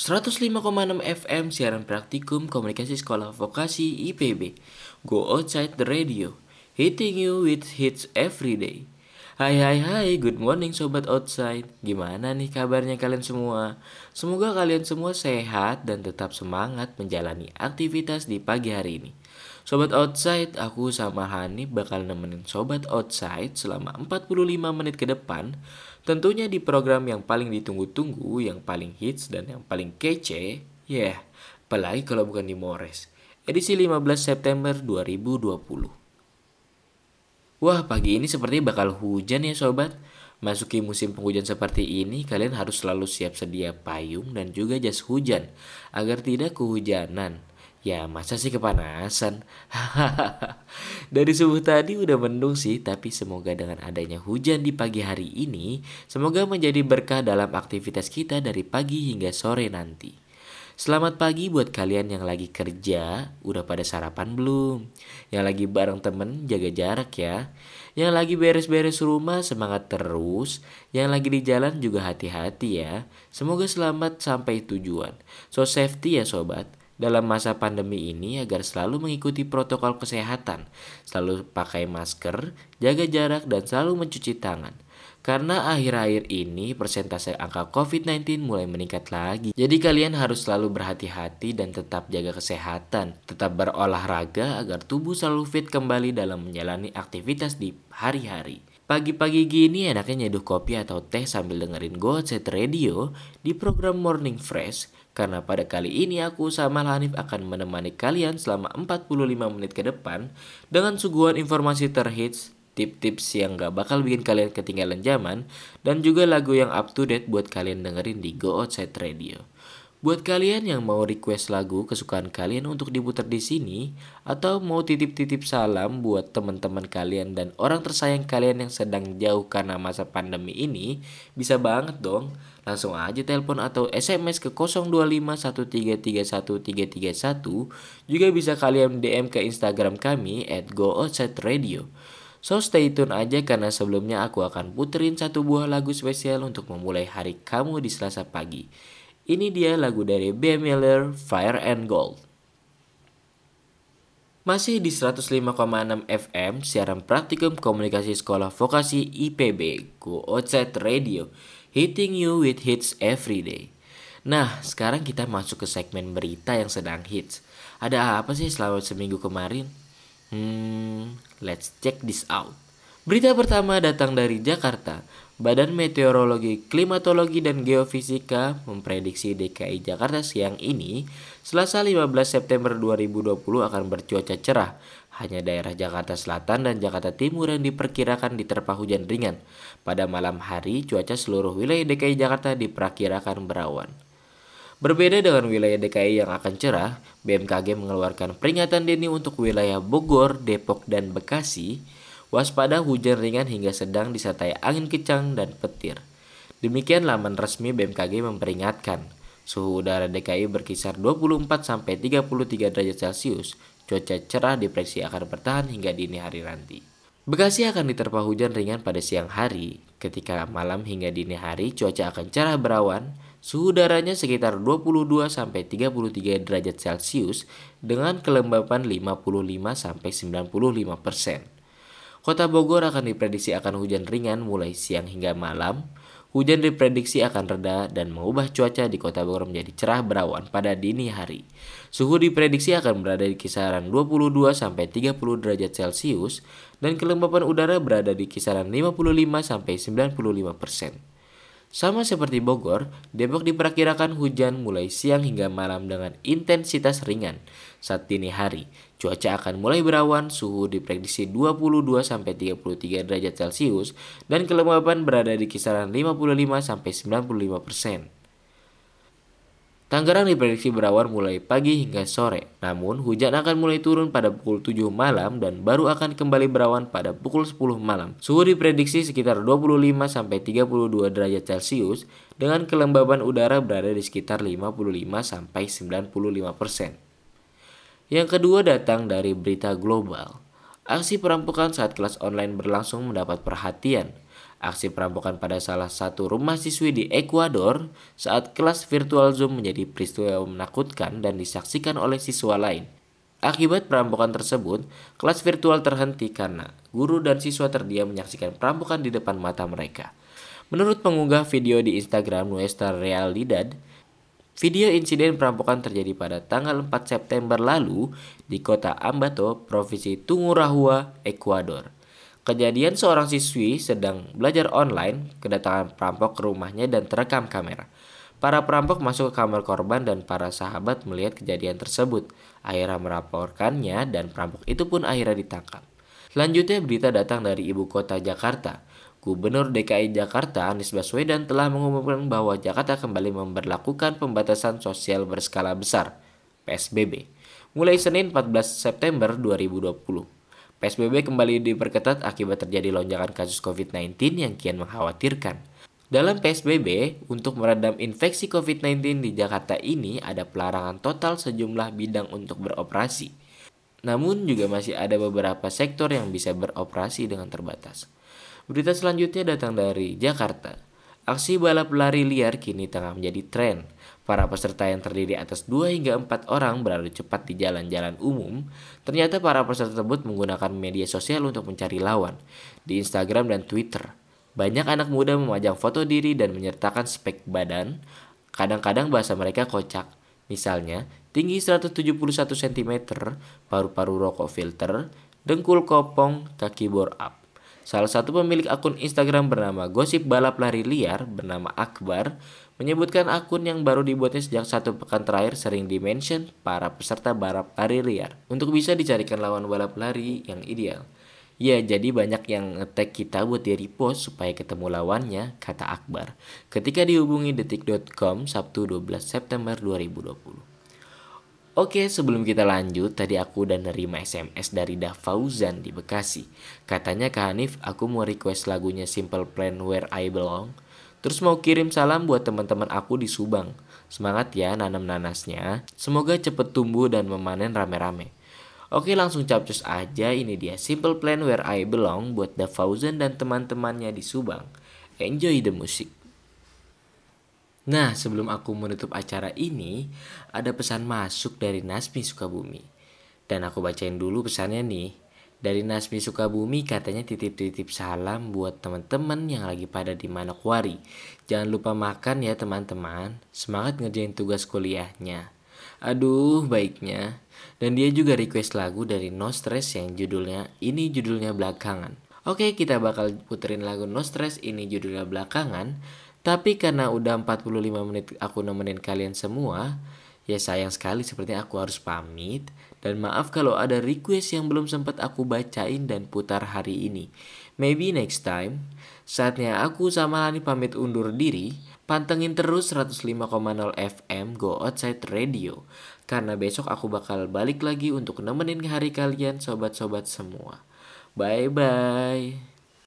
105,6 FM siaran praktikum komunikasi sekolah vokasi IPB. Go outside the radio, hitting you with hits every day. Hai hai hai, good morning sobat outside. Gimana nih kabarnya kalian semua? Semoga kalian semua sehat dan tetap semangat menjalani aktivitas di pagi hari ini. Sobat outside, aku sama Hani bakal nemenin sobat outside selama 45 menit ke depan Tentunya di program yang paling ditunggu-tunggu, yang paling hits dan yang paling kece, ya, yeah, apalagi kalau bukan di Mores. Edisi 15 September 2020. Wah, pagi ini seperti bakal hujan ya sobat. Masuki musim penghujan seperti ini, kalian harus selalu siap sedia payung dan juga jas hujan agar tidak kehujanan. Ya masa sih kepanasan? Dari subuh tadi udah mendung sih Tapi semoga dengan adanya hujan di pagi hari ini Semoga menjadi berkah dalam aktivitas kita dari pagi hingga sore nanti. Selamat pagi buat kalian yang lagi kerja Udah pada sarapan belum? Yang lagi bareng temen jaga jarak ya. Yang lagi beres-beres rumah semangat terus. Yang lagi di jalan juga hati-hati ya. Semoga selamat sampai tujuan. So safety ya sobat dalam masa pandemi ini agar selalu mengikuti protokol kesehatan, selalu pakai masker, jaga jarak, dan selalu mencuci tangan. Karena akhir-akhir ini persentase angka COVID-19 mulai meningkat lagi. Jadi kalian harus selalu berhati-hati dan tetap jaga kesehatan. Tetap berolahraga agar tubuh selalu fit kembali dalam menjalani aktivitas di hari-hari. Pagi-pagi gini enaknya nyeduh kopi atau teh sambil dengerin Go Set Radio di program Morning Fresh karena pada kali ini aku sama Hanif akan menemani kalian selama 45 menit ke depan dengan suguhan informasi terhits, tips-tips yang gak bakal bikin kalian ketinggalan zaman, dan juga lagu yang up to date buat kalian dengerin di Go Outside Radio. Buat kalian yang mau request lagu kesukaan kalian untuk diputar di sini atau mau titip-titip salam buat teman-teman kalian dan orang tersayang kalian yang sedang jauh karena masa pandemi ini, bisa banget dong. Langsung aja telepon atau SMS ke 0251331331 juga bisa kalian DM ke Instagram kami at Radio. So stay tune aja karena sebelumnya aku akan puterin satu buah lagu spesial untuk memulai hari kamu di Selasa pagi. Ini dia lagu dari B. Miller, Fire and Gold. Masih di 105,6 FM, siaran praktikum komunikasi sekolah vokasi IPB, Go Outside Radio, hitting you with hits every day. Nah, sekarang kita masuk ke segmen berita yang sedang hits. Ada apa sih selama seminggu kemarin? Hmm, let's check this out. Berita pertama datang dari Jakarta. Badan Meteorologi, Klimatologi, dan Geofisika memprediksi DKI Jakarta siang ini, Selasa 15 September 2020 akan bercuaca cerah. Hanya daerah Jakarta Selatan dan Jakarta Timur yang diperkirakan diterpa hujan ringan. Pada malam hari, cuaca seluruh wilayah DKI Jakarta diperkirakan berawan. Berbeda dengan wilayah DKI yang akan cerah, BMKG mengeluarkan peringatan dini untuk wilayah Bogor, Depok, dan Bekasi Waspada hujan ringan hingga sedang disertai angin kencang dan petir. Demikian laman resmi BMKG memperingatkan. Suhu udara DKI berkisar 24 sampai 33 derajat Celcius. Cuaca cerah diprediksi akan bertahan hingga dini hari nanti. Bekasi akan diterpa hujan ringan pada siang hari. Ketika malam hingga dini hari cuaca akan cerah berawan, suhu udaranya sekitar 22 sampai 33 derajat Celcius dengan kelembapan 55 sampai 95 persen. Kota Bogor akan diprediksi akan hujan ringan mulai siang hingga malam. Hujan diprediksi akan reda dan mengubah cuaca di kota Bogor menjadi cerah berawan pada dini hari. Suhu diprediksi akan berada di kisaran 22 sampai 30 derajat Celcius dan kelembapan udara berada di kisaran 55 sampai 95 persen. Sama seperti Bogor, Depok diperkirakan hujan mulai siang hingga malam dengan intensitas ringan. Saat dini hari, cuaca akan mulai berawan, suhu diprediksi 22 sampai 33 derajat Celcius dan kelembapan berada di kisaran 55 sampai 95 persen. Tangerang diprediksi berawan mulai pagi hingga sore. Namun, hujan akan mulai turun pada pukul 7 malam dan baru akan kembali berawan pada pukul 10 malam. Suhu diprediksi sekitar 25 sampai 32 derajat Celcius dengan kelembaban udara berada di sekitar 55 sampai 95 persen. Yang kedua datang dari berita global. Aksi perampokan saat kelas online berlangsung mendapat perhatian. Aksi perampokan pada salah satu rumah siswi di Ekuador saat kelas virtual Zoom menjadi peristiwa menakutkan dan disaksikan oleh siswa lain. Akibat perampokan tersebut, kelas virtual terhenti karena guru dan siswa terdiam menyaksikan perampokan di depan mata mereka. Menurut pengunggah video di Instagram Nuestra Realidad, video insiden perampokan terjadi pada tanggal 4 September lalu di kota Ambato, Provinsi Tungurahua, Ekuador. Kejadian seorang siswi sedang belajar online kedatangan perampok ke rumahnya dan terekam kamera. Para perampok masuk ke kamar korban dan para sahabat melihat kejadian tersebut. Akhirnya melaporkannya dan perampok itu pun akhirnya ditangkap. Selanjutnya berita datang dari ibu kota Jakarta. Gubernur DKI Jakarta Anies Baswedan telah mengumumkan bahwa Jakarta kembali memperlakukan pembatasan sosial berskala besar PSBB mulai Senin 14 September 2020. PSBB kembali diperketat akibat terjadi lonjakan kasus COVID-19 yang kian mengkhawatirkan. Dalam PSBB, untuk meredam infeksi COVID-19 di Jakarta ini ada pelarangan total sejumlah bidang untuk beroperasi. Namun juga masih ada beberapa sektor yang bisa beroperasi dengan terbatas. Berita selanjutnya datang dari Jakarta. Aksi balap lari liar kini tengah menjadi tren. Para peserta yang terdiri atas 2 hingga 4 orang beradu cepat di jalan-jalan umum. Ternyata para peserta tersebut menggunakan media sosial untuk mencari lawan. Di Instagram dan Twitter, banyak anak muda memajang foto diri dan menyertakan spek badan. Kadang-kadang bahasa mereka kocak. Misalnya, tinggi 171 cm, paru-paru rokok filter, dengkul kopong, kaki bore up. Salah satu pemilik akun Instagram bernama Gosip Balap Lari Liar bernama Akbar menyebutkan akun yang baru dibuatnya sejak satu pekan terakhir sering dimention para peserta balap lari liar untuk bisa dicarikan lawan balap lari yang ideal. Ya, jadi banyak yang ngetek kita buat di repost supaya ketemu lawannya, kata Akbar. Ketika dihubungi detik.com Sabtu 12 September 2020. Oke, sebelum kita lanjut, tadi aku udah nerima SMS dari Fauzan di Bekasi. Katanya Kak Hanif, aku mau request lagunya Simple Plan Where I Belong. Terus mau kirim salam buat teman-teman aku di Subang. Semangat ya nanam nanasnya. Semoga cepet tumbuh dan memanen rame-rame. Oke langsung capcus aja ini dia Simple Plan Where I Belong buat Fauzan dan teman-temannya di Subang. Enjoy the music. Nah, sebelum aku menutup acara ini, ada pesan masuk dari Nasmi Sukabumi. Dan aku bacain dulu pesannya nih. Dari Nasmi Sukabumi katanya titip-titip salam buat teman-teman yang lagi pada di Manokwari. Jangan lupa makan ya teman-teman. Semangat ngerjain tugas kuliahnya. Aduh, baiknya. Dan dia juga request lagu dari No Stress yang judulnya ini judulnya belakangan. Oke, kita bakal puterin lagu No Stress ini judulnya belakangan. Tapi karena udah 45 menit aku nemenin kalian semua, ya sayang sekali seperti aku harus pamit. Dan maaf kalau ada request yang belum sempat aku bacain dan putar hari ini. Maybe next time. Saatnya aku sama Lani pamit undur diri. Pantengin terus 105,0 FM Go Outside Radio. Karena besok aku bakal balik lagi untuk nemenin hari kalian sobat-sobat semua. Bye-bye.